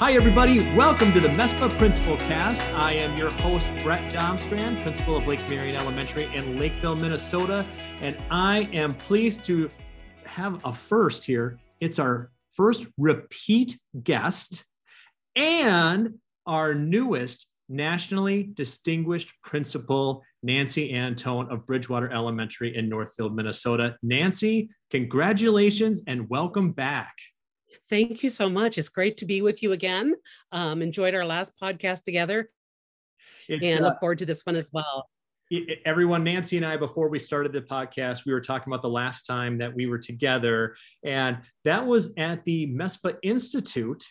Hi, everybody. Welcome to the MESPA Principal Cast. I am your host, Brett Domstrand, principal of Lake Marion Elementary in Lakeville, Minnesota. And I am pleased to have a first here. It's our first repeat guest and our newest nationally distinguished principal, Nancy Antoine of Bridgewater Elementary in Northfield, Minnesota. Nancy, congratulations and welcome back. Thank you so much. It's great to be with you again. Um, enjoyed our last podcast together it's, and look uh, forward to this one as well. Everyone, Nancy and I, before we started the podcast, we were talking about the last time that we were together, and that was at the MESPA Institute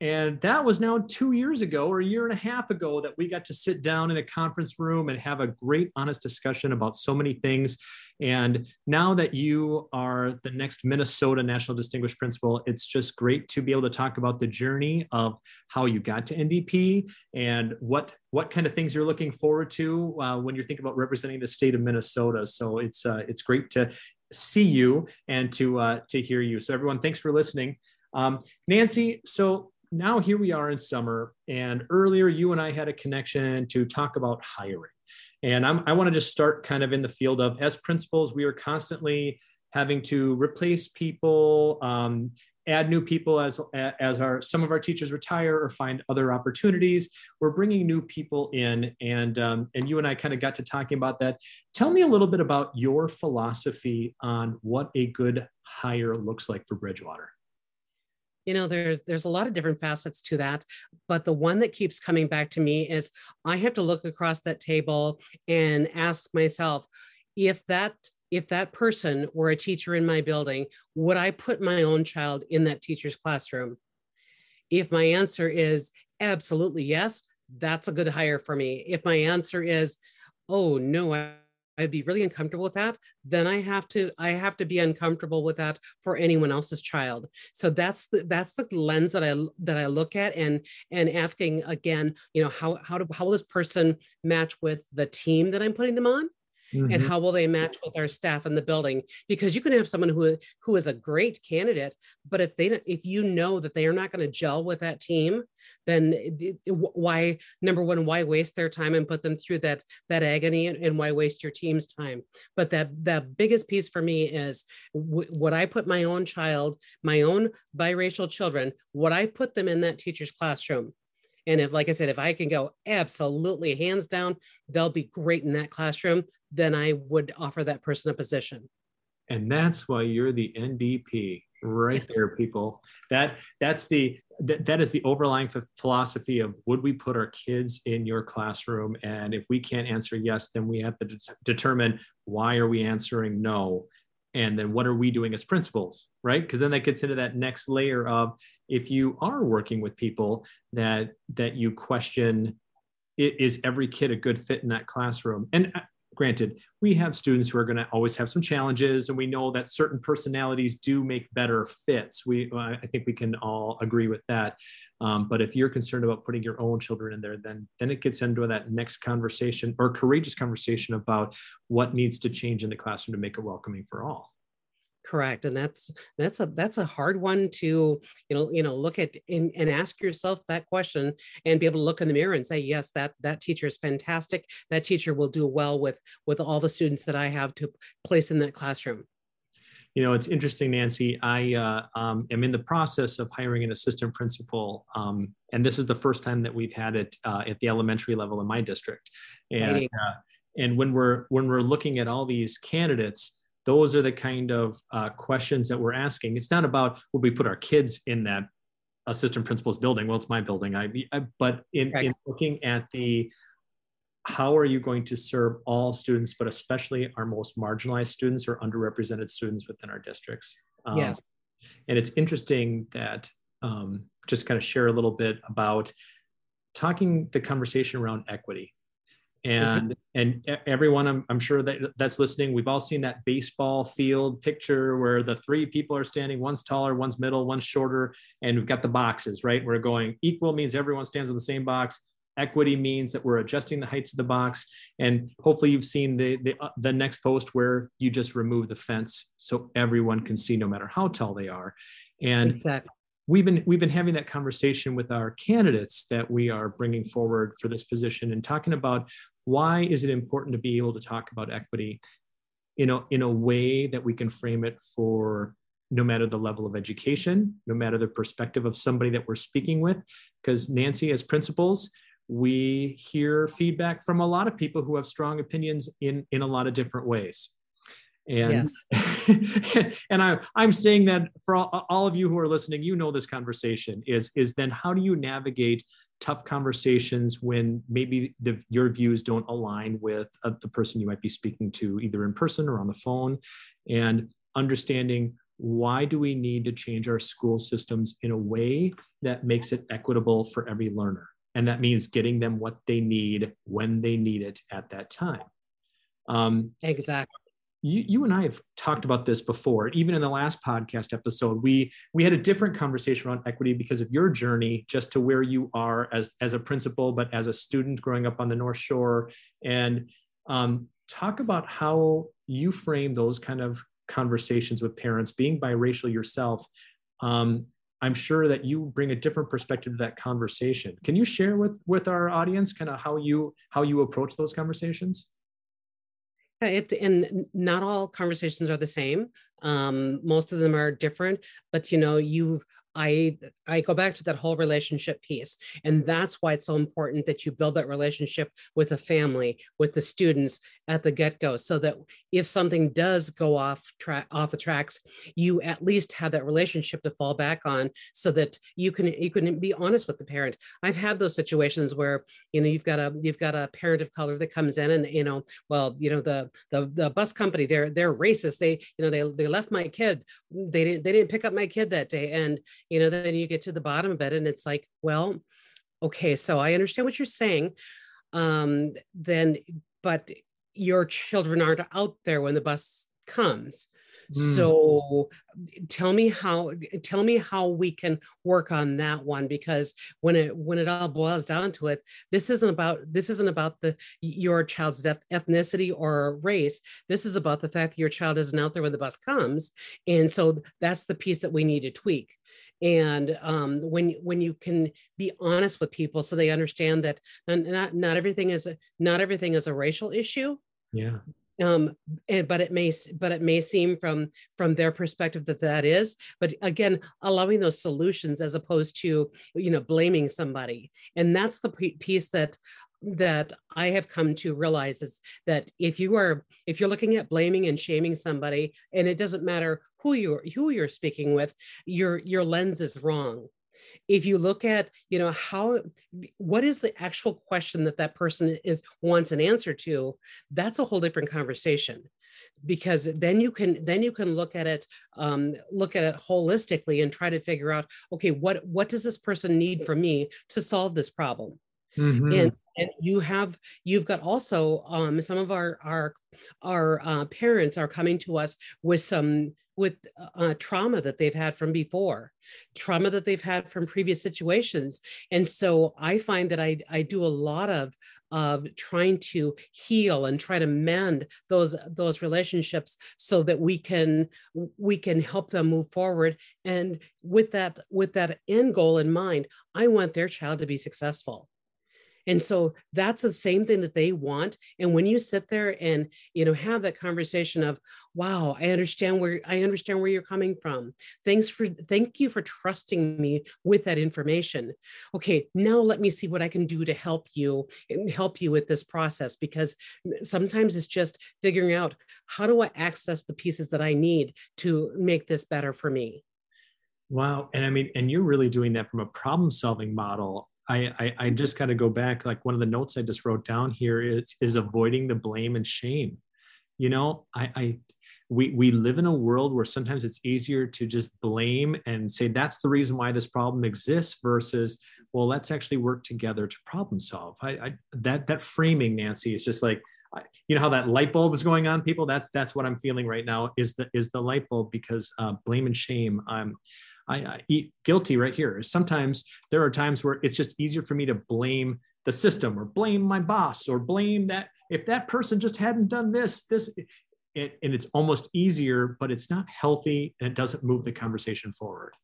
and that was now two years ago or a year and a half ago that we got to sit down in a conference room and have a great, honest discussion about so many things. And now that you are the next Minnesota National Distinguished Principal, it's just great to be able to talk about the journey of how you got to NDP and what what kind of things you're looking forward to uh, when you're thinking about representing the state of Minnesota. So it's uh, it's great to see you and to uh, to hear you. So everyone, thanks for listening. Um, Nancy, so now here we are in summer, and earlier you and I had a connection to talk about hiring. And I'm, i want to just start kind of in the field of as principals, we are constantly having to replace people, um, add new people as as our some of our teachers retire or find other opportunities. We're bringing new people in, and um, and you and I kind of got to talking about that. Tell me a little bit about your philosophy on what a good hire looks like for Bridgewater you know there's there's a lot of different facets to that but the one that keeps coming back to me is i have to look across that table and ask myself if that if that person were a teacher in my building would i put my own child in that teacher's classroom? If my answer is absolutely yes that's a good hire for me. If my answer is oh no I, I'd be really uncomfortable with that, then I have to I have to be uncomfortable with that for anyone else's child. So that's the that's the lens that I that I look at and and asking again, you know, how how do how will this person match with the team that I'm putting them on? Mm-hmm. and how will they match with our staff in the building because you can have someone who who is a great candidate but if they if you know that they are not going to gel with that team then why number one why waste their time and put them through that that agony and, and why waste your team's time but that the biggest piece for me is w- would i put my own child my own biracial children would i put them in that teacher's classroom and if, like I said, if I can go absolutely hands down, they'll be great in that classroom, then I would offer that person a position. And that's why you're the NDP right there, people. That that's the that, that is the overlying philosophy of would we put our kids in your classroom? And if we can't answer yes, then we have to de- determine why are we answering no and then what are we doing as principals right because then that gets into that next layer of if you are working with people that that you question is every kid a good fit in that classroom? And uh, granted we have students who are going to always have some challenges and we know that certain personalities do make better fits. We i think we can all agree with that. Um, but if you're concerned about putting your own children in there then then it gets into that next conversation or courageous conversation about what needs to change in the classroom to make it welcoming for all correct and that's that's a that's a hard one to you know you know look at and, and ask yourself that question and be able to look in the mirror and say yes that that teacher is fantastic. That teacher will do well with with all the students that i have to place in that classroom. You know it's interesting nancy i uh, um, am in the process of hiring an assistant principal um, and this is the first time that we've had it uh, at the elementary level in my district. And uh, and when we're when we're looking at all these candidates those are the kind of uh, questions that we're asking. It's not about will we put our kids in that assistant principal's building. Well, it's my building. I, I but in, in looking at the how are you going to serve all students, but especially our most marginalized students or underrepresented students within our districts? Um, yes. And it's interesting that um, just kind of share a little bit about talking the conversation around equity and and everyone I'm, I'm sure that that's listening we've all seen that baseball field picture where the three people are standing one's taller one's middle one's shorter and we've got the boxes right? We're going equal means everyone stands in the same box equity means that we're adjusting the heights of the box and hopefully you've seen the the, uh, the next post where you just remove the fence so everyone can see no matter how tall they are. And exactly. we've been we've been having that conversation with our candidates that we are bringing forward for this position and talking about why is it important to be able to talk about equity in a, in a way that we can frame it for no matter the level of education, no matter the perspective of somebody that we're speaking with. Because Nancy, as principals, we hear feedback from a lot of people who have strong opinions in, in a lot of different ways. And, yes. and I, I'm saying that for all, all of you who are listening, you know this conversation is, is then how do you navigate tough conversations when maybe the, your views don't align with uh, the person you might be speaking to either in person or on the phone. And understanding why do we need to change our school systems in a way that makes it equitable for every learner. And that means getting them what they need when they need it at that time. Um, exactly you, you and I have talked about this before. Even in the last podcast episode, we we had a different conversation around equity because of your journey, just to where you are as as a principal, but as a student growing up on the North Shore, and um, talk about how you frame those kind of conversations with parents. Being biracial yourself, um, I'm sure that you bring a different perspective to that conversation. Can you share with with our audience kind of how you how you approach those conversations? It and not all conversations are the same. Um, most of them are different but you know you I I go back to that whole relationship piece. And that's why it's so important that you build that relationship with the family, with the students at the get-go, so that if something does go off track off the tracks, you at least have that relationship to fall back on so that you can you can be honest with the parent. I've had those situations where you know you've got a you've got a parent of color that comes in and you know, well, you know, the the the bus company, they're they're racist. They, you know, they they left my kid. They didn't they didn't pick up my kid that day. And you know then you get to the bottom of it and it's like well okay so i understand what you're saying um then but your children aren't out there when the bus comes Mm. So tell me how tell me how we can work on that one because when it when it all boils down to it, this isn't about this isn't about the your child's death, ethnicity or race. This is about the fact that your child isn't out there when the bus comes, and so that's the piece that we need to tweak and um, when when you can be honest with people so they understand that not not everything is a, not everything is a racial issue. Yeah. Um and but it may but it may seem from from their perspective that that is but again allowing those solutions as opposed to you know blaming somebody. And that's the piece that that I have come to realize is that if you are if you're looking at blaming and shaming somebody and it doesn't matter who you're who you're speaking with your your lens is wrong. If you look at you know how what is the actual question that that person is wants an answer to that's a whole different conversation. Because then you can then you can look at it um, look at it holistically and try to figure out okay what what does this person need from me to solve this problem? Mm-hmm. and and you have you've got also um, some of our our our uh, parents are coming to us with some with uh, trauma that they've had from before trauma that they've had from previous situations. And so i find that i i do a lot of of trying to heal and try to mend those those relationships so that we can we can help them move forward. And with that with that end goal in mind i want their child to be successful and so that's the same thing that they want. And when you sit there and you know have that conversation of wow i understand where i understand where you're coming from. Thanks for thank you for trusting me with that information. Okay now let me see what i can do to help you and help you with this process. Because sometimes it's just figuring out how do i access the pieces that i need to make this better for me? Wow. And I mean, and you're really doing that from a problem solving model I, I, I just got to go back. Like one of the notes I just wrote down here is is avoiding the blame and shame. You know, I, I we we live in a world where sometimes it's easier to just blame and say that's the reason why this problem exists versus well let's actually work together to problem solve. I, I that that framing, Nancy, is just like you know how that light bulb is going on people that's that's what i'm feeling right now is the is the light bulb because uh, blame and shame i'm I, I eat guilty right here. Sometimes there are times where it's just easier for me to blame the system or blame my boss or blame that if that person just hadn't done this, this, and it's almost easier, but it's not healthy and it doesn't move the conversation forward.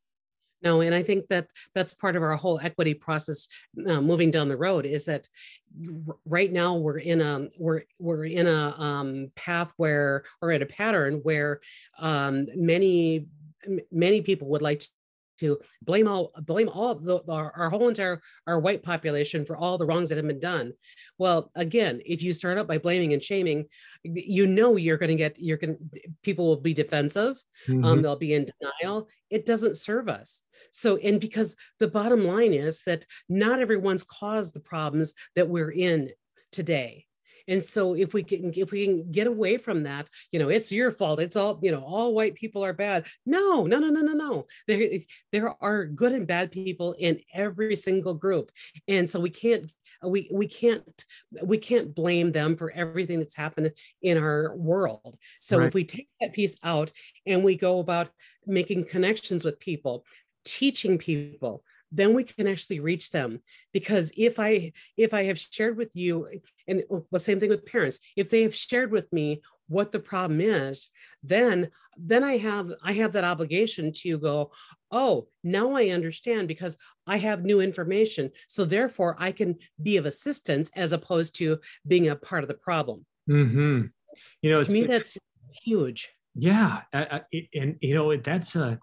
No, and i think that that's part of our whole equity process uh, moving down the road is that right now we're in a we're we're in a um, path where or in a pattern where um, many many people would like to to blame all blame all the, our, our, whole entire our white population for all the wrongs that have been done. Well again if you start out by blaming and shaming you know you're going to get you're going people will be defensive um, mm-hmm. um, they'll be in denial. It doesn't serve us. So and because the bottom line is that not everyone's caused the problems that we're in today and so if we can if we can get away from that, you know, it's your fault. It's all, you know, all white people are bad. No, no, no, no, no, no. There, there are good and bad people in every single group. And so we can't we we can't we can't blame them for everything that's happened in our world so right. if we take that piece out and we go about making connections with people teaching people then we can actually reach them. Because if i if i have shared with you and the same thing with parents. If they have shared with me what the problem is then then i have i have that obligation to go oh now i understand because i have new information. So therefore i can be of assistance as opposed to being a part of the problem. Mm-hmm. you know to me that's huge. Yeah I, I, and you know that's a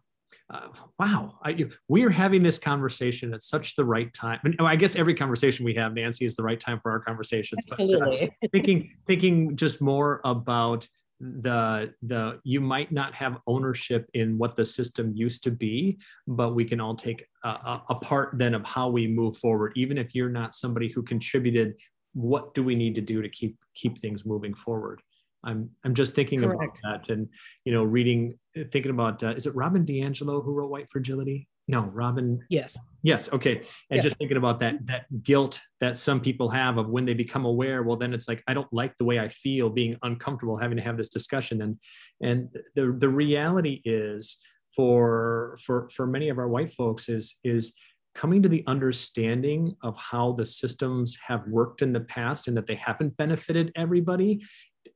uh, wow, I, we are having this conversation at such the right time. And I guess every conversation we have, Nancy, is the right time for our conversations. Absolutely. But, uh, thinking, thinking just more about the the you might not have ownership in what the system used to be, but we can all take a, a part then of how we move forward. Even if you're not somebody who contributed, what do we need to do to keep keep things moving forward? I'm I'm just thinking Correct. about that, and you know, reading, thinking about uh, is it Robin DiAngelo who wrote White Fragility? No, Robin. Yes. Yes. Okay. And just thinking about that that guilt that some people have of when they become aware. Well, then it's like I don't like the way I feel, being uncomfortable having to have this discussion, and and the the reality is for for for many of our white folks is is coming to the understanding of how the systems have worked in the past and that they haven't benefited everybody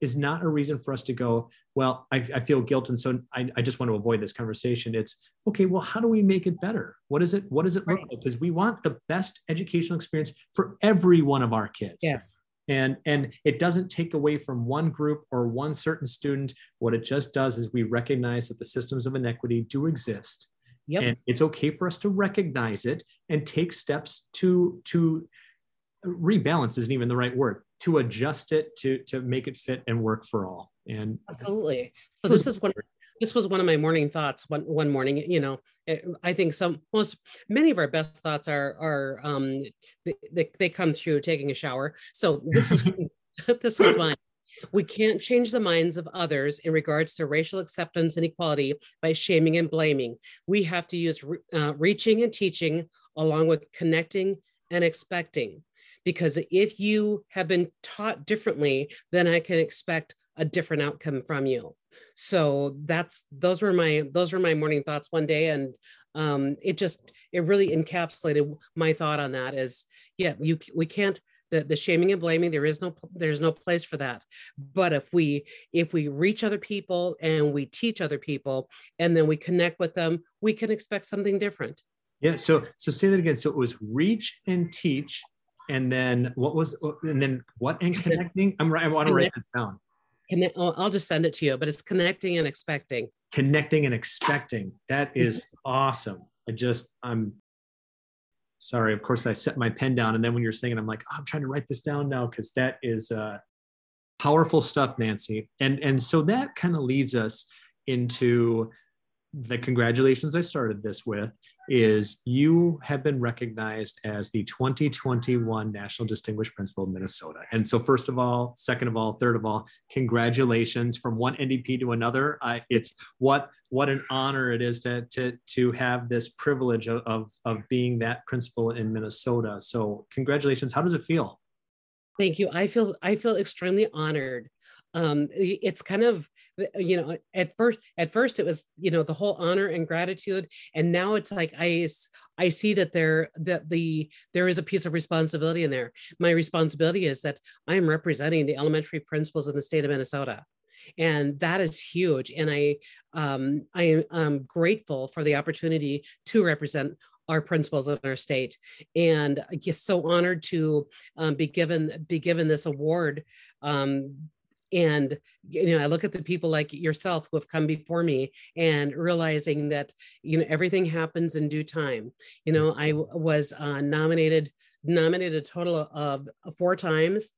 is not a reason for us to go, well, I, I feel guilt. And so I, I, just want to avoid this conversation. It's okay, well, how do we make it better? What is it? What does it look right. like? Because we want the best educational experience for every one of our kids. Yes. And, and it doesn't take away from one group or one certain student. What it just does is we recognize that the systems of inequity do exist. Yep. And it's okay for us to recognize it and take steps to, to rebalance isn't even the right word to adjust it to to make it fit and work for all. And absolutely. So this is one this was one of my morning thoughts one one morning you know eh, i think some most many of our best thoughts are are um they, they come through taking a shower. So this is this was mine. We can't change the minds of others in regards to racial acceptance and equality by shaming and blaming. We have to use uh, reaching and teaching along with connecting and expecting because if you have been taught differently then i can expect a different outcome from you. So that's those were my those were my morning thoughts one day. And um, it just it really encapsulated my thought on that is yeah you we can't the, the shaming and blaming there is no there's no place for that. But if we if we reach other people and we teach other people and then we connect with them we can expect something different. Yeah so so say that again. So it was reach and teach and then what was and then what and connecting? I'm right i want to write this down. Connect, i'll just send it to you but it's connecting and expecting. Connecting and expecting. That is awesome. I just i'm sorry of course i set my pen down and then when you're saying it i'm like oh, i'm trying to write this down now because that is uh powerful stuff nancy. And and so that kind of leads us into the congratulations I started this with is you have been recognized as the 2021 National Distinguished Principal of Minnesota. And so, first of all, second of all, third of all, congratulations from one NDP to another. Uh, it's what what an honor it is to to to have this privilege of, of of being that principal in Minnesota. So, congratulations. How does it feel? Thank you. I feel I feel extremely honored. Um, it's kind of you know at first at first it was you know the whole honor and gratitude. And now it's like i i see that there that the there is a piece of responsibility in there. My responsibility is that i am representing the elementary principals in the state of minnesota. And that is huge. And i um, i am grateful for the opportunity to represent our principals in our state. And just so honored to um, be given be given this award um, and you know i look at the people like yourself who have come before me and realizing that you know everything happens in due time. You know i was uh, nominated nominated a total of four times.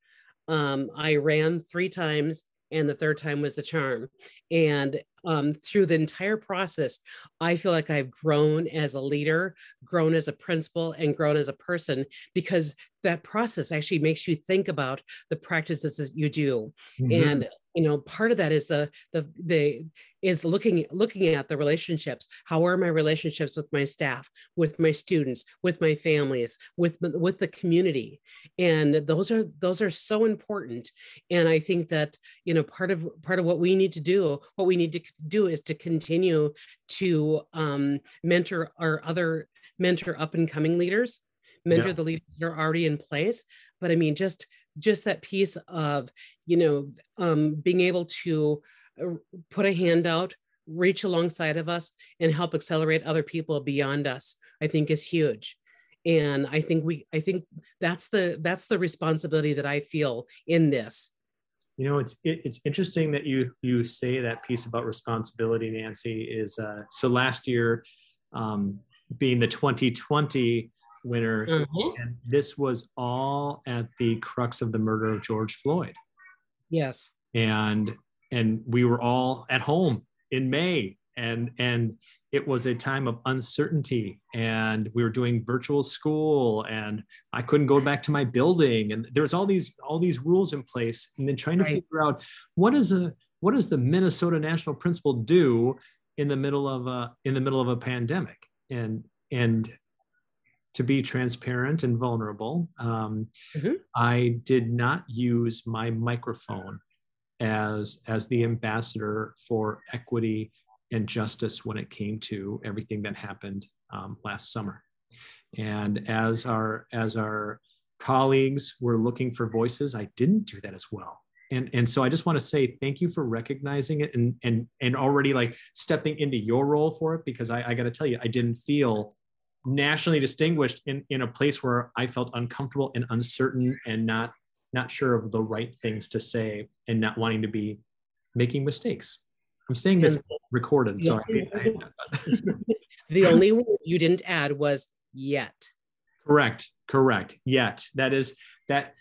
Um, i ran three times and the third time was the charm. And um, through the entire process, I feel like I've grown as a leader, grown as a principal, and grown as a person because that process actually makes you think about the practices that you do. Mm-hmm. And you know part of that is the the the is looking looking at the relationships. How are my relationships with my staff with my students with my families with with the community? And those are those are so important. And i think that you know part of part of what we need to do what we need to do is to continue to um, mentor our other mentor up and coming leaders mentor yeah. the leaders that are already in place. But i mean just just that piece of you know um, being able to uh, put a hand out reach alongside of us and help accelerate other people beyond us i think is huge. And i think we i think that's the that's the responsibility that i feel in this. You know it's it, it's interesting that you you say that piece about responsibility nancy is uh, so last year um, being the 2020 winner. Mm-hmm. And this was all at the crux of the murder of George Floyd. Yes. And and we were all at home in May and and it was a time of uncertainty and we were doing virtual school and I couldn't go back to my building and there was all these all these rules in place and then trying to right. figure out what is a what does the Minnesota National Principal do in the middle of a in the middle of a pandemic and and to be transparent and vulnerable, um, mm-hmm. I did not use my microphone as as the ambassador for equity and justice when it came to everything that happened um, last summer. And as our as our colleagues were looking for voices, I didn't do that as well. And, and so I just want to say thank you for recognizing it and and and already like stepping into your role for it because I, I got to tell you I didn't feel nationally distinguished in, in a place where I felt uncomfortable and uncertain and not not sure of the right things to say and not wanting to be making mistakes. I'm saying this recorded, so I the only word you didn't add was yet. Correct. Correct. Yet. That is that.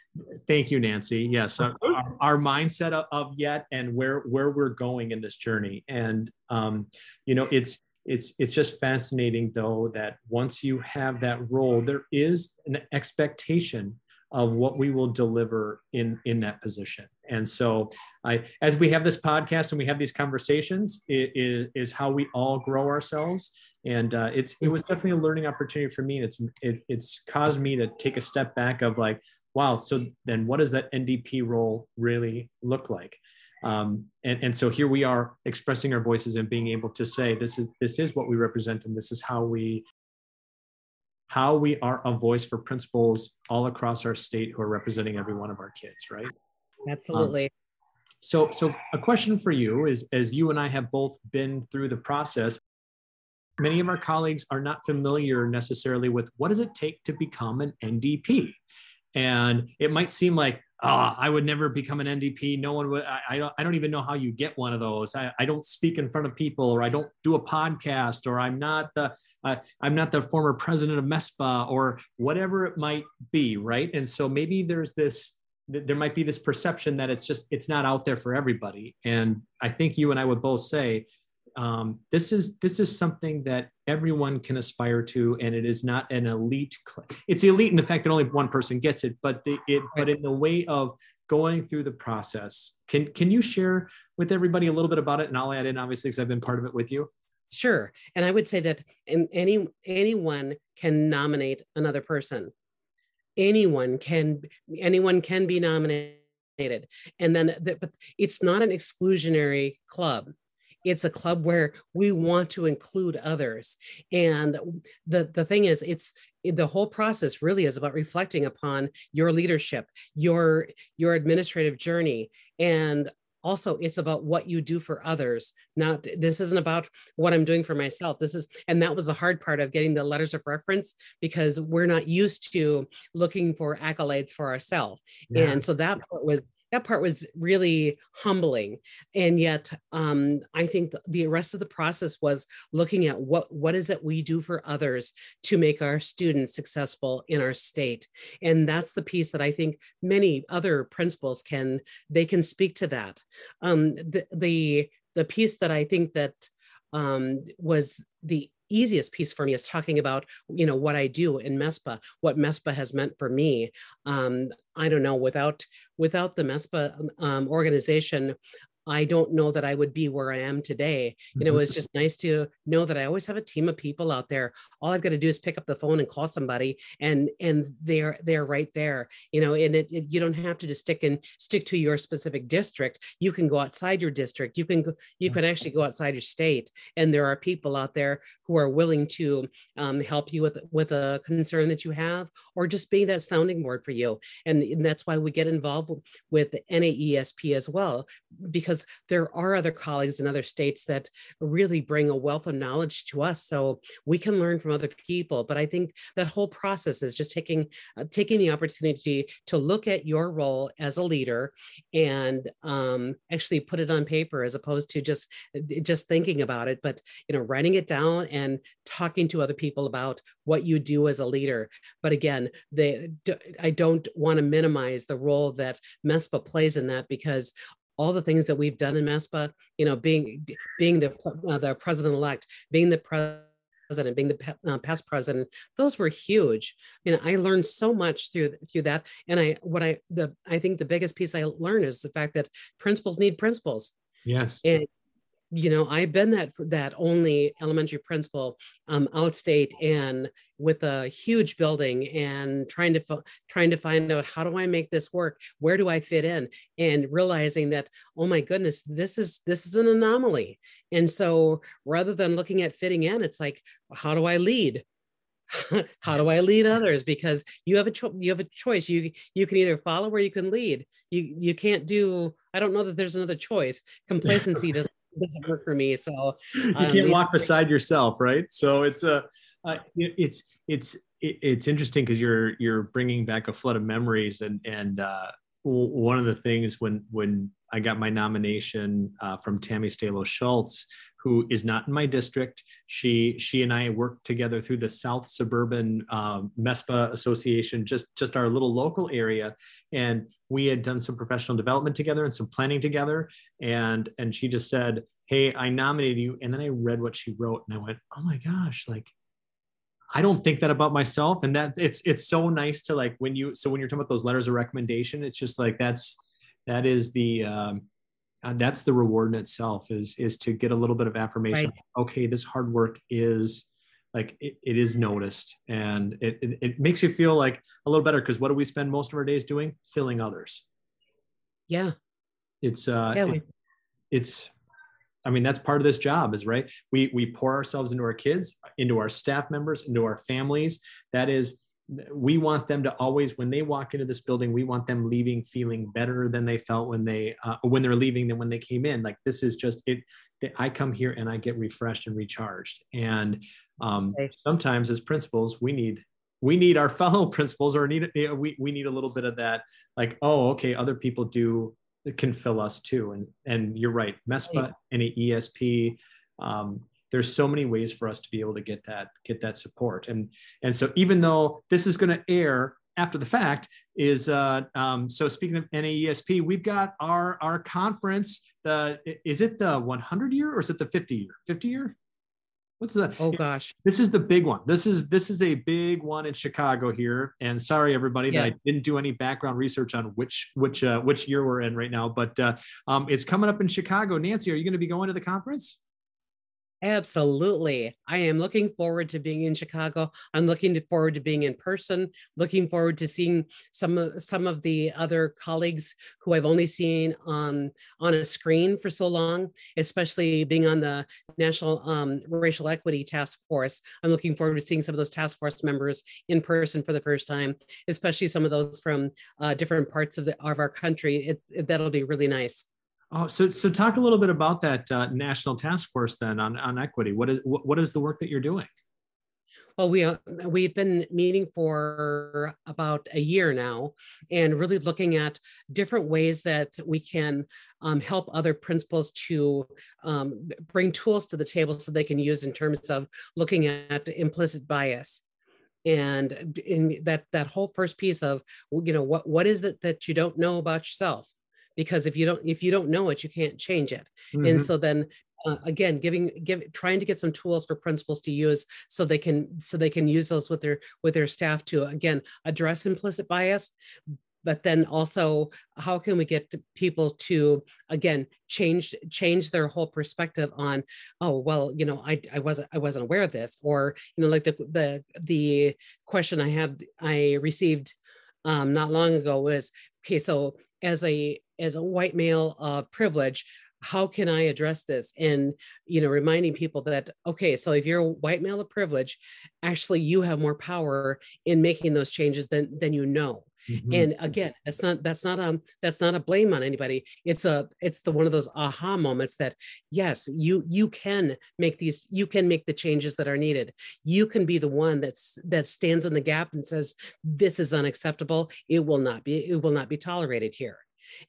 Thank you, Nancy. Yes, our, our, mindset of, of, yet and where where we're going in this journey, and um, you know, it's it's it's just fascinating though that once you have that role there is an expectation of what we will deliver in in that position. And so i as we have this podcast and we have these conversations it is, is how we all grow ourselves. And uh, it's it was definitely a learning opportunity for me and it's it, it's caused me to take a step back of like wow so then what does that ndp role really look like um, and, and so here we are expressing our voices and being able to say this is this is what we represent and this is how we how we are a voice for principals all across our state who are representing every one of our kids right? Absolutely. Um, so so a question for you is as you and i have both been through the process many of our colleagues are not familiar necessarily with what does it take to become an ndp and it might seem like oh, I would never become an NDP. No one would. I, I, don't, I don't even know how you get one of those. I, I don't speak in front of people, or I don't do a podcast, or I'm not the uh, I'm not the former president of MESPA, or whatever it might be, right? And so maybe there's this there might be this perception that it's just it's not out there for everybody. And I think you and I would both say um, this is this is something that everyone can aspire to and it is not an elite it's elite in the fact that only one person gets it but the, it but in the way of going through the process. Can can you share with everybody a little bit about it? And i'll add in obviously because i've been part of it with you. Sure. And i would say that any anyone can nominate another person. Anyone can anyone can be nominated. And then the, but it's not an exclusionary club it's a club where we want to include others. And the the thing is it's the whole process really is about reflecting upon your leadership your your administrative journey. And also it's about what you do for others not this isn't about what i'm doing for myself. This is and that was the hard part of getting the letters of reference because we're not used to looking for accolades for ourselves yeah. and so that part was that part was really humbling. And yet um, i think the rest of the process was looking at what what is it we do for others to make our students successful in our state. And that's the piece that i think many other principals can they can speak to that. Um, the, the the piece that i think that um, was the easiest piece for me is talking about you know what i do in mespa what mespa has meant for me. Um, i don't know without without the mespa um, organization I don't know that I would be where I am today. You know, it's mm-hmm. just nice to know that I always have a team of people out there. All I've got to do is pick up the phone and call somebody, and and they're they're right there. You know, and it, it, you don't have to just stick and stick to your specific district. You can go outside your district. You can go, you can actually go outside your state, and there are people out there who are willing to um, help you with with a concern that you have, or just be that sounding board for you. And, and that's why we get involved with NAESP as well, because because there are other colleagues in other states that really bring a wealth of knowledge to us so we can learn from other people. But i think that whole process is just taking uh, taking the opportunity to look at your role as a leader and um, actually put it on paper as opposed to just uh, just thinking about it but you know writing it down and talking to other people about what you do as a leader. But again they i don't want to minimize the role that mespa plays in that because all the things that we've done in MESPA, you know, being being the uh, the president elect, being the president, being the uh, past president, those were huge. You know, I learned so much through through that. And I what I the I think the biggest piece I learned is the fact that principals need principals. Yes. And you know i've been that that only elementary principal um, outstate and with a huge building and trying to trying to find out how do i make this work where do i fit in and realizing that oh my goodness this is this is an anomaly and so rather than looking at fitting in it's like how do i lead how do I lead others? Because you have a cho- you have a choice. You you can either follow or you can lead. You you can't do. I don't know that there's another choice. Complacency doesn't doesn't work for me. So you um, can't walk beside yourself, right? So it's a uh, it's it's it's interesting because you're you're bringing back a flood of memories and and uh, one of the things when when I got my nomination uh, from Tammy Stalo Schultz, who is not in my district. She she and I worked together through the South Suburban um, MESPA Association, just just our little local area, and we had done some professional development together and some planning together. And and she just said, "Hey, I nominated you." And then I read what she wrote, and I went, "Oh my gosh!" Like I don't think that about myself. And that it's it's so nice to like when you so when you're talking about those letters of recommendation, it's just like that's that is the um, uh, that's the reward in itself is is to get a little bit of affirmation right. okay this hard work is like it, it is noticed and it, it, it makes you feel like a little better because what do we spend most of our days doing filling others yeah it's uh yeah, we- it's I mean, that's part of this job is right. We we pour ourselves into our kids, into our staff members, into our families. That is we want them to always when they walk into this building we want them leaving feeling better than they felt when they uh, when they're leaving than when they came in. Like this is just it i come here and i get refreshed and recharged. And um, sometimes as principals we need we need our fellow principals or need we, we need a little bit of that like oh okay other people do can fill us too. And and you're right mespa and esp um, there's so many ways for us to be able to get that get that support and and so even though this is going to air after the fact is uh, um, so speaking of NAESP, we've got our our conference. The is it the 100 year or is it the 50 year? 50 year? What's the? Oh gosh, this is the big one. This is this is a big one in Chicago here. And sorry everybody yeah. that I didn't do any background research on which which uh, which year we're in right now, but uh, um, it's coming up in Chicago. Nancy, are you going to be going to the conference? Absolutely. I am looking forward to being in Chicago. I'm looking forward to being in person, looking forward to seeing some of some of the other colleagues who I've only seen on on a screen for so long, especially being on the National um, Racial Equity Task Force. I'm looking forward to seeing some of those task force members in person for the first time, especially some of those from uh, different parts of the of our country. It, it, that'll be really nice. Oh, so so talk a little bit about that uh, national task force then on, on equity. What is what, is the work that you're doing? Well, we uh, we've been meeting for about a year now, and really looking at different ways that we can um, help other principals to um, bring tools to the table so they can use in terms of looking at implicit bias and in that that whole first piece of you know what what is it that you don't know about yourself because if you don't if you don't know it you can't change it mm-hmm. and so then uh, again giving give trying to get some tools for principals to use so they can so they can use those with their with their staff to again address implicit bias but then also how can we get people to again change change their whole perspective on oh well you know i i wasn't i wasn't aware of this or you know like the the the question i have i received um not long ago was okay so as a as a white male uh privilege how can i address this? And you know reminding people that okay so if you're a white male of privilege actually you have more power in making those changes than than you know mm-hmm. and again that's not that's not um that's not a blame on anybody. It's a it's the one of those aha moments that yes you you can make these you can make the changes that are needed. You can be the one that's that stands in the gap and says this is unacceptable. It will not be it will not be tolerated here.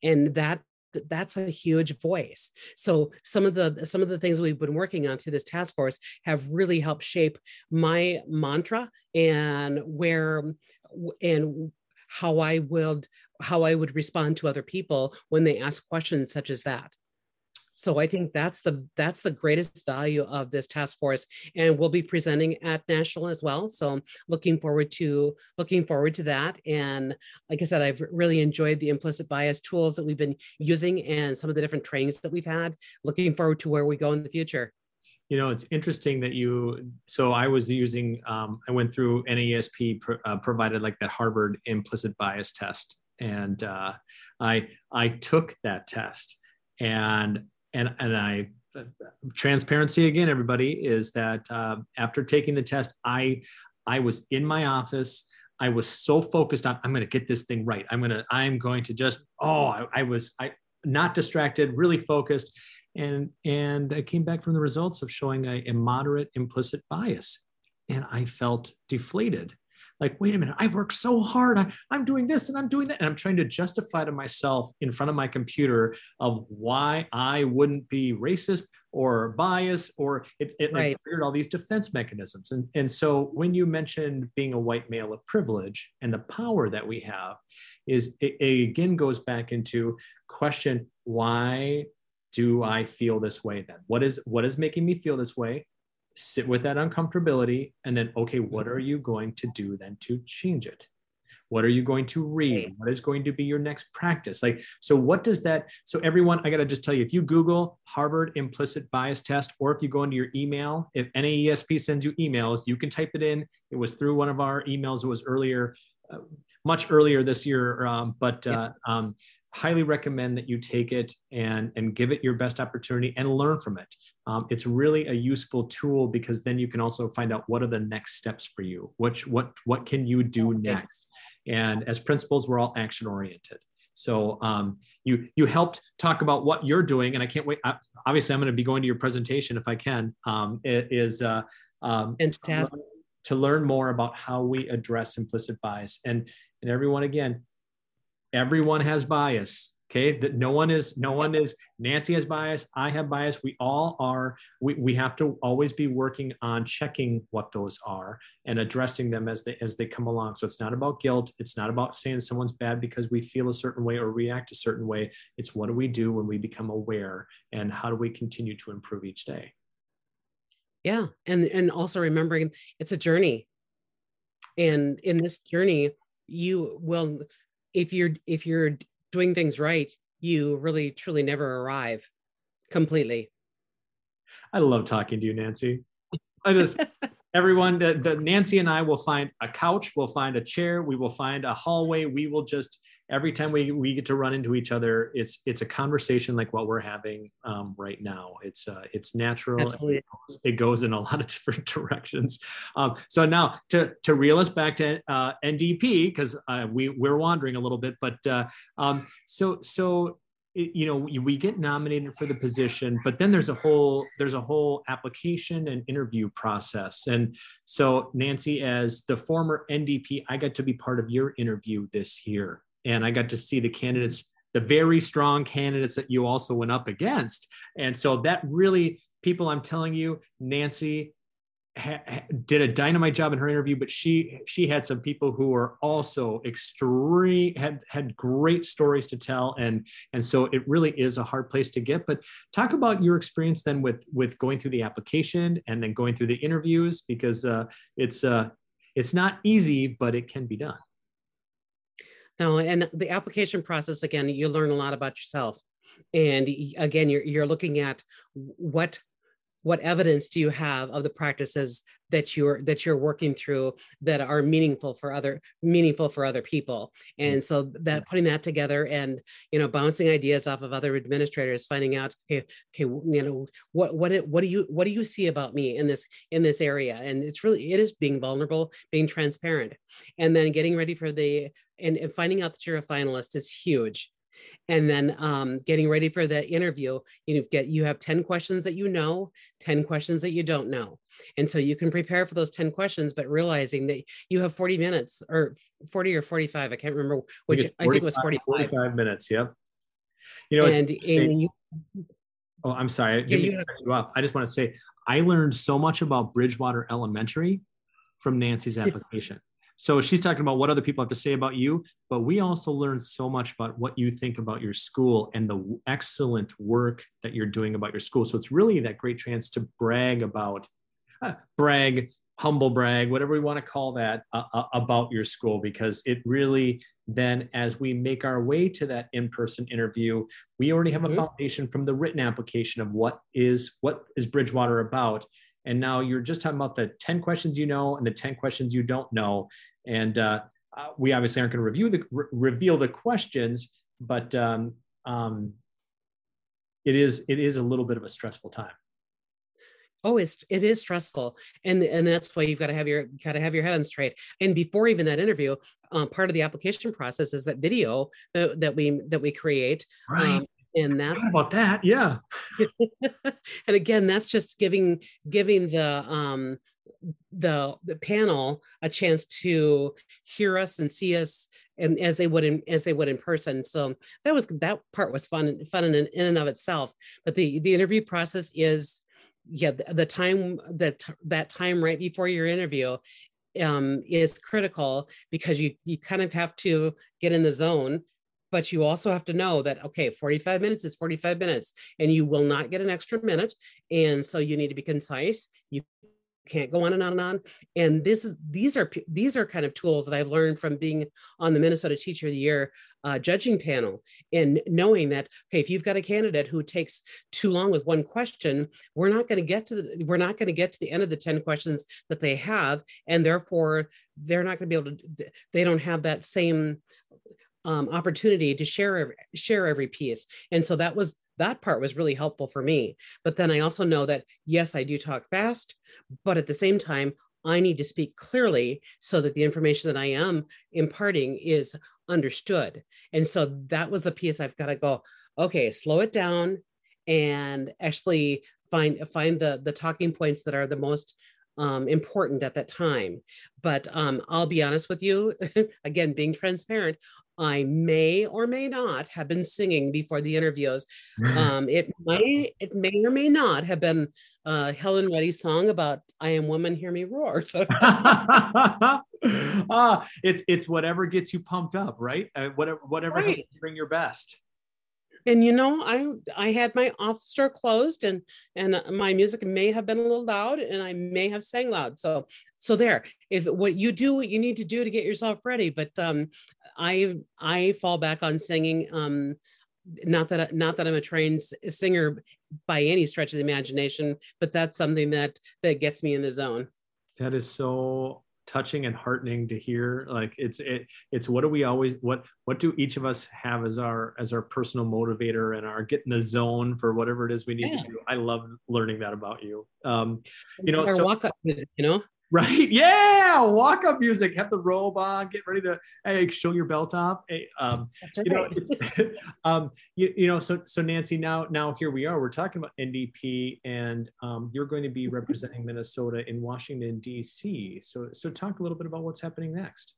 And that that's a huge voice. So some of the some of the things we've been working on through this task force have really helped shape my mantra and where and how i would how i would respond to other people when they ask questions such as that so I think that's the that's the greatest value of this task force, and we'll be presenting at national as well. So looking forward to looking forward to that. And like I said, I've really enjoyed the implicit bias tools that we've been using and some of the different trainings that we've had. Looking forward to where we go in the future you know it's interesting that you so i was using um, i went through naesp pro, uh, provided like that harvard implicit bias test and uh, i i took that test and and and I transparency again, everybody is that uh, after taking the test, I I was in my office. I was so focused on I'm going to get this thing right. I'm going to I'm going to just oh I, I was I not distracted, really focused, and and I came back from the results of showing a, a moderate implicit bias, and I felt deflated like, wait a minute, I work so hard. I, I'm doing this and I'm doing that. And I'm trying to justify to myself in front of my computer of why I wouldn't be racist or biased or it, it right. triggered all these defense mechanisms. And, and so when you mentioned being a white male of privilege and the power that we have is it, it again goes back into question, why do I feel this way then? What is what is making me feel this way? sit with that uncomfortability and then okay what are you going to do then to change it? What are you going to read? What is going to be your next practice? Like so what does that so everyone i got to just tell you if you google harvard implicit bias test or if you go into your email if naesp sends you emails you can type it in. It was through one of our emails. It was earlier uh, much earlier this year um, but uh, um, highly recommend that you take it and, and give it your best opportunity and learn from it. Um, it's really a useful tool because then you can also find out what are the next steps for you. Which what what can you do next? And as principals, we're all action oriented. So um, you you helped talk about what you're doing, and I can't wait. Obviously, I'm going to be going to your presentation if I can. Um, it is uh, um, fantastic to learn more about how we address implicit bias and and everyone again everyone has bias okay? That no one is no one is nancy has bias i have bias. We all are. We, we have to always be working on checking what those are and addressing them as they as they come along. So it's not about guilt. It's not about saying someone's bad because we feel a certain way or react a certain way. It's what do we do when we become aware and how do we continue to improve each day? Yeah. And and also remembering it's a journey. And in this journey you will if you're if you're doing things right you really truly never arrive completely. I love talking to you nancy. I just everyone the, the, nancy and i will find a couch we'll find a chair we will find a hallway. We will just every time we, we get to run into each other it's it's a conversation like what we're having um, right now. It's uh, it's natural. Absolutely. It goes, it, goes, in a lot of different directions. Um, so now to to reel us back to uh, ndp because uh, we we're wandering a little bit but uh, um, so so you know we get nominated for the position but then there's a whole there's a whole application and interview process. And so nancy as the former ndp i got to be part of your interview this year and i got to see the candidates the very strong candidates that you also went up against. And so that really people i'm telling you nancy did a dynamite job in her interview, but she she had some people who were also extreme had had great stories to tell, and and so it really is a hard place to get. But talk about your experience then with with going through the application and then going through the interviews because uh, it's uh, it's not easy, but it can be done. No, and the application process again, you learn a lot about yourself and again you're, you're looking at what what evidence do you have of the practices that you're that you're working through that are meaningful for other meaningful for other people? Mm. and so that putting that together and you know bouncing ideas off of other administrators finding out okay okay you know what what what do you what do you see about me in this in this area? And it's really it is being vulnerable being transparent. And then getting ready for the and, and finding out that you're a finalist is huge and then um, getting ready for the interview you get you have 10 questions that you know 10 questions that you don't know. And so you can prepare for those 10 questions but realizing that you have 40 minutes or 40 or 45 i can't remember which i think, it was 45 45 minutes yep. You know and, and you, oh i'm sorry yeah, you have, i just want to say i learned so much about bridgewater elementary from nancy's application so she's talking about what other people have to say about you, but we also learn so much about what you think about your school and the excellent work that you're doing about your school. So it's really that great chance to brag about, uh, brag, humble brag, whatever we want to call that, uh, uh, about your school, because it really then, as we make our way to that in-person interview, we already have a mm-hmm. foundation from the written application of what is what is Bridgewater about. And now you're just talking about the 10 questions you know and the 10 questions you don't know. And uh, uh, we obviously aren't going to review the re- reveal the questions, but um, um, it is it is a little bit of a stressful time. Oh, it's it is stressful, and and that's why you've got to have your got to have your head on straight. And before even that interview, um, part of the application process is that video that, that we that we create. Right. Um, and that's about that, yeah. and again, that's just giving giving the um the the panel a chance to hear us and see us and as they would in as they would in person so that was that part was fun fun in, in and of itself but the the interview process is yeah the, the time that that time right before your interview um, is critical because you you kind of have to get in the zone but you also have to know that okay 45 minutes is 45 minutes and you will not get an extra minute. And so you need to be concise. You can't go on and on and on. And this is these are these are kind of tools that i've learned from being on the minnesota teacher of the year uh, judging panel and knowing that okay if you've got a candidate who takes too long with one question we're not going to get to the we're not going to get to the end of the 10 questions that they have. And therefore they're not going to be able to they don't have that same um, opportunity to share share every piece. And so that was that part was really helpful for me. But then I also know that, yes, I do talk fast, but at the same time, I need to speak clearly so that the information that I am imparting is understood. And so that was the piece I've got to go, okay, slow it down and actually find find the the talking points that are the most um, important at that time. But um, I'll be honest with you, again, being transparent, I may or may not have been singing before the interviews. Um, it may it may or may not have been uh, Helen Reddy's song about "I am woman, hear me roar." So. ah, it's it's whatever gets you pumped up, right? Uh, whatever whatever right. bring your best and you know i i had my office door closed and and my music may have been a little loud and i may have sang loud. So so there if what you do what you need to do to get yourself ready but um i i fall back on singing um not that not that i'm a trained singer by any stretch of the imagination but that's something that that gets me in the zone. That is so touching and heartening to hear like it's it it's what do we always what what do each of us have as our as our personal motivator and our get in the zone for whatever it is we need yeah. to do? I love learning that about you. Um you know so, walk up you know Right? Yeah, walk up music. Have the robe on. Get ready to hey, show your belt off. Hey, um, That's you know, um, you, you know, so so Nancy, now now here we are. We're talking about NDP, and um, you're going to be representing Minnesota in Washington D.C. So so talk a little bit about what's happening next.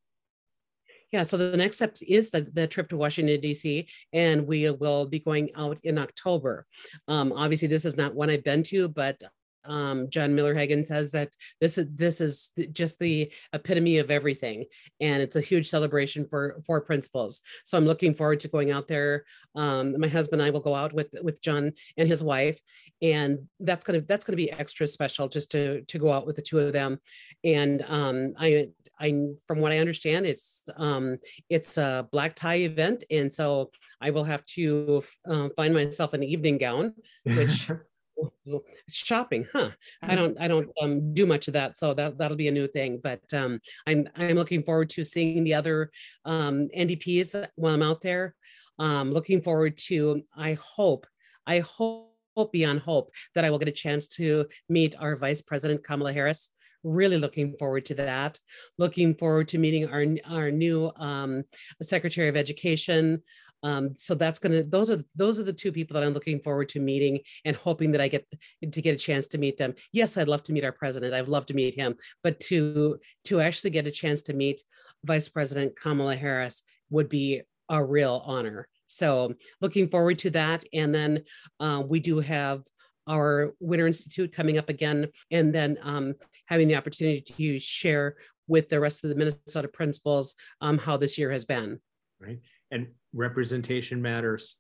Yeah, so the next step is the, the trip to Washington, D.C., and we will be going out in October. Um, obviously, this is not one I've been to, but um, Jon Millerhagen says that this is this is just the epitome of everything, and it's a huge celebration for for principals. So I'm looking forward to going out there. Um, my husband and I will go out with with John and his wife, and that's gonna that's gonna be extra special just to to go out with the two of them. And um, I I from what I understand, it's um, it's a black tie event, and so I will have to uh, find myself an evening gown, which shopping huh? I don't i don't um, do much of that so that that'll be a new thing but um, i'm i'm looking forward to seeing the other um, ndps while i'm out there. Um, looking forward to i hope i hope beyond hope that i will get a chance to meet our vice president kamala harris. Really looking forward to that. Looking forward to meeting our our new um, secretary of education um, so that's gonna those are those are the two people that I'm looking forward to meeting and hoping that I get to get a chance to meet them. Yes, I'd love to meet our president. I'd love to meet him, but to to actually get a chance to meet Vice President Kamala Harris would be a real honor. So looking forward to that. And then uh, we do have our Winter Institute coming up again, and then um, having the opportunity to share with the rest of the Minnesota principals um, how this year has been. Right and representation matters.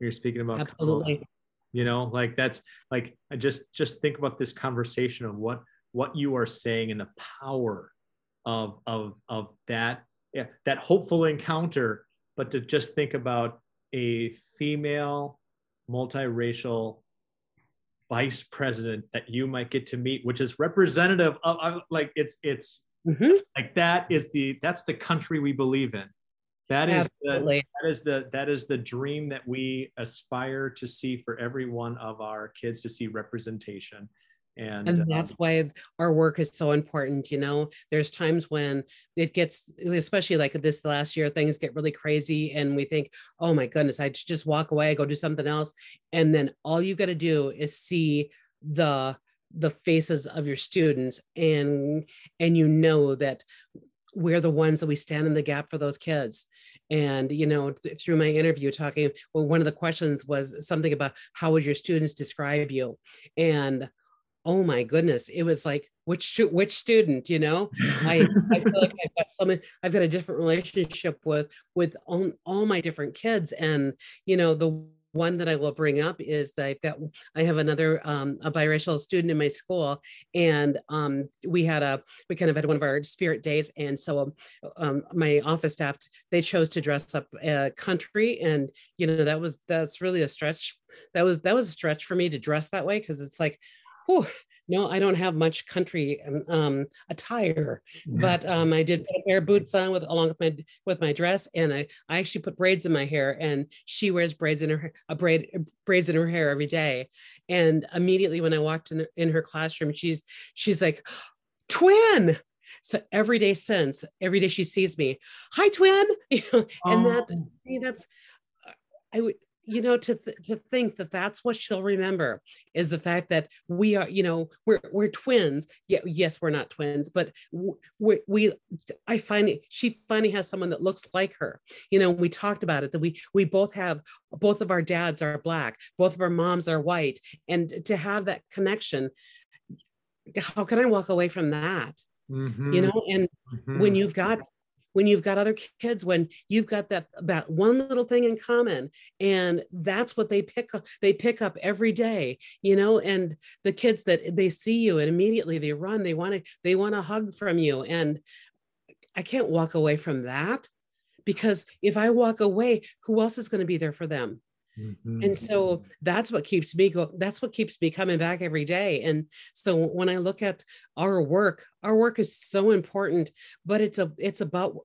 You're speaking about absolutely. You know like that's like i just just think about this conversation of what what you are saying and the power of of of that yeah, that hopeful encounter. But to just think about a female multiracial vice president that you might get to meet which is representative of, of like it's it's mm-hmm. like that is the that's the country we believe in that is the, that is the that is the dream that we aspire to see for every one of our kids to see representation. And, and that's um, why our work is so important you know? There's times when it gets especially like this last year things get really crazy and we think oh my goodness i just walk away go do something else. And then all you got to do is see the the faces of your students and and you know that we're the ones that we stand in the gap for those kids and you know th- through my interview talking well one of the questions was something about how would your students describe you? And oh my goodness it was like which which student you know? I, I feel like i've got some i've got a different relationship with with all, all my different kids. And you know the one that I will bring up is that I've got I have another um, a biracial student in my school, and um, we had a we kind of had one of our spirit days, and so um, my office staff they chose to dress up uh, country, and you know that was that's really a stretch. That was that was a stretch for me to dress that way because it's like, whew, no, I don't have much country um, um attire, but um, I did put a pair of boots on with along with my with my dress, and I, I actually put braids in my hair, and she wears braids in her a braid braids in her hair every day, and immediately when I walked in the, in her classroom, she's she's like, twin. So every day since, every day she sees me, hi twin, and oh. that that's I would you know to th- to think that that's what she'll remember is the fact that we are you know we're we're twins yeah yes we're not twins but we we i find she finally has someone that looks like her you know we talked about it that we we both have both of our dads are black both of our moms are white and to have that connection how can i walk away from that mm-hmm. you know and mm-hmm. when you've got when you've got other kids when you've got that that one little thing in common and that's what they pick up they pick up every day you know and the kids that they see you and immediately they run they want to they want a hug from you and i can't walk away from that because if i walk away who else is going to be there for them Mm-hmm. And so that's what keeps me go that's what keeps me coming back every day. And so when I look at our work, our work is so important, but it's a it's about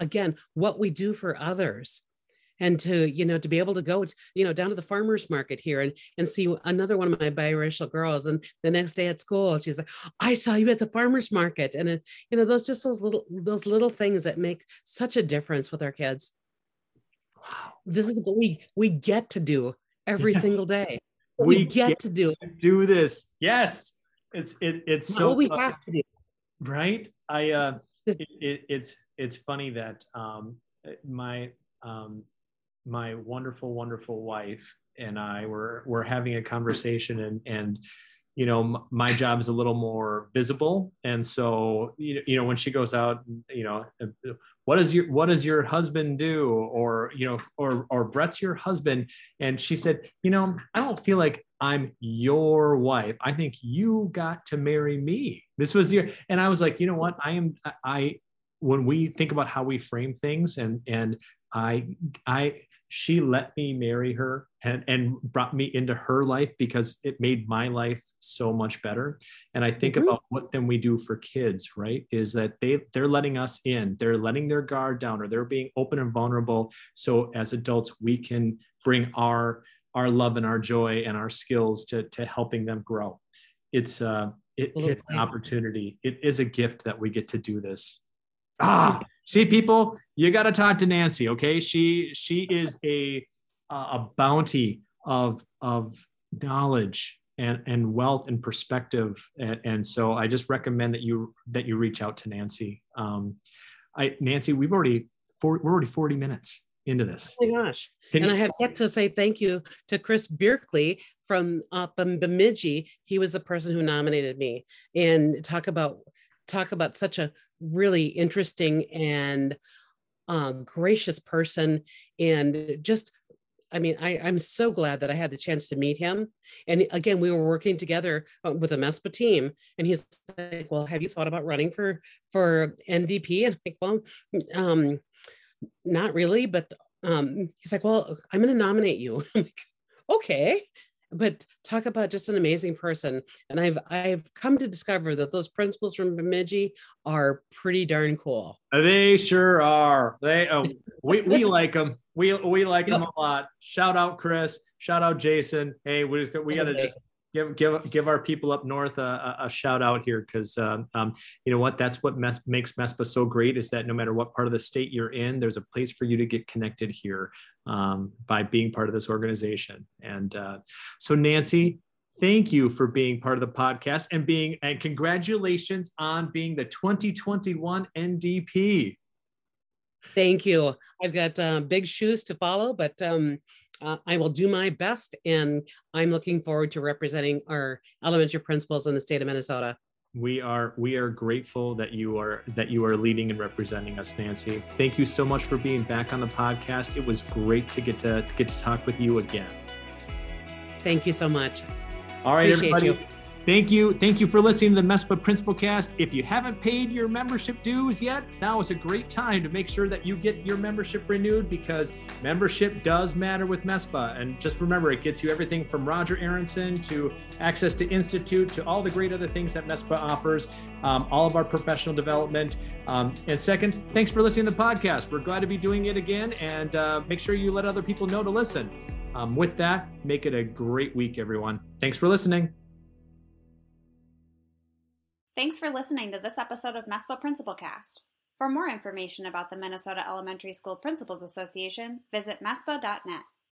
again what we do for others. and to you know to be able to go you know down to the farmers market here and and see another one of my biracial girls and the next day at school she's like i saw you at the farmers market and it, you know those just those little those little things that make such a difference with our kids wow. This is what we we get to do every yes. single day. We, we get, get, to do. it. do this. Yes. It's it, it's so we have to do. Right? I uh it, it, it's it's funny that um my um my wonderful wonderful wife and i were were having a conversation and and you know my job is a little more visible. And so you you know when she goes out you know uh, what does your what does your husband do? or you know or or brett's your husband. And she said you know i don't feel like i'm your wife. I think you got to marry me. This was your and i was like you know what? I am i when we think about how we frame things and and i i she let me marry her and, and brought me into her life because it made my life so much better. And i think mm-hmm. about what then we do for kids right is that they they're letting us in. They're letting their guard down or they're being open and vulnerable so as adults we can bring our our love and our joy and our skills to to helping them grow. It's uh it, it's an opportunity. It is a gift that we get to do this ah see people you got to talk to nancy okay? She she is a a bounty of of knowledge and and wealth and perspective. And, and so i just recommend that you that you reach out to nancy. Um i nancy we've already four, we're already 40 minutes into this. Oh my gosh. Can and you- i have yet to say thank you to chris Bierkley from uh, bemidji. He was the person who nominated me. And talk about talk about such a really interesting and uh, gracious person and just I mean, I, I'm so glad that I had the chance to meet him. And again, we were working together uh, with a MESPA team, and he's like, "Well, have you thought about running for for NDP?" And I'm like, "Well, um, not really." But um, he's like, "Well, I'm going to nominate you." I'm like, "Okay." But talk about just an amazing person. And I've I've come to discover that those principals from Bemidji are pretty darn cool. They sure are. They oh, we we like them. We we like yep. them a lot. Shout out Chris. Shout out Jason. Hey, we just we got to just give give give our people up north a, a shout out here because um, um, you know what that's what mes- makes MESPA so great is that no matter what part of the state you're in, there's a place for you to get connected here um, by being part of this organization. And uh, so, Nancy, thank you for being part of the podcast and being and congratulations on being the 2021 NDP. Thank you. I've got uh, big shoes to follow, but um, uh, I will do my best, and I'm looking forward to representing our elementary principals in the state of Minnesota. We are we are grateful that you are that you are leading and representing us, Nancy. Thank you so much for being back on the podcast. It was great to get to, to get to talk with you again. Thank you so much. All right, Appreciate everybody. You. Thank you. Thank you for listening to the MESPA Principal Cast. If you haven't paid your membership dues yet, now is a great time to make sure that you get your membership renewed because membership does matter with MESPA. And just remember, it gets you everything from Roger Aronson to access to Institute to all the great other things that MESPA offers, um, all of our professional development. Um, and second, thanks for listening to the podcast. We're glad to be doing it again. And uh, make sure you let other people know to listen. Um, with that, make it a great week, everyone. Thanks for listening. Thanks for listening to this episode of MESPA Principal Cast. For more information about the Minnesota Elementary School Principals Association, visit MESPA.net.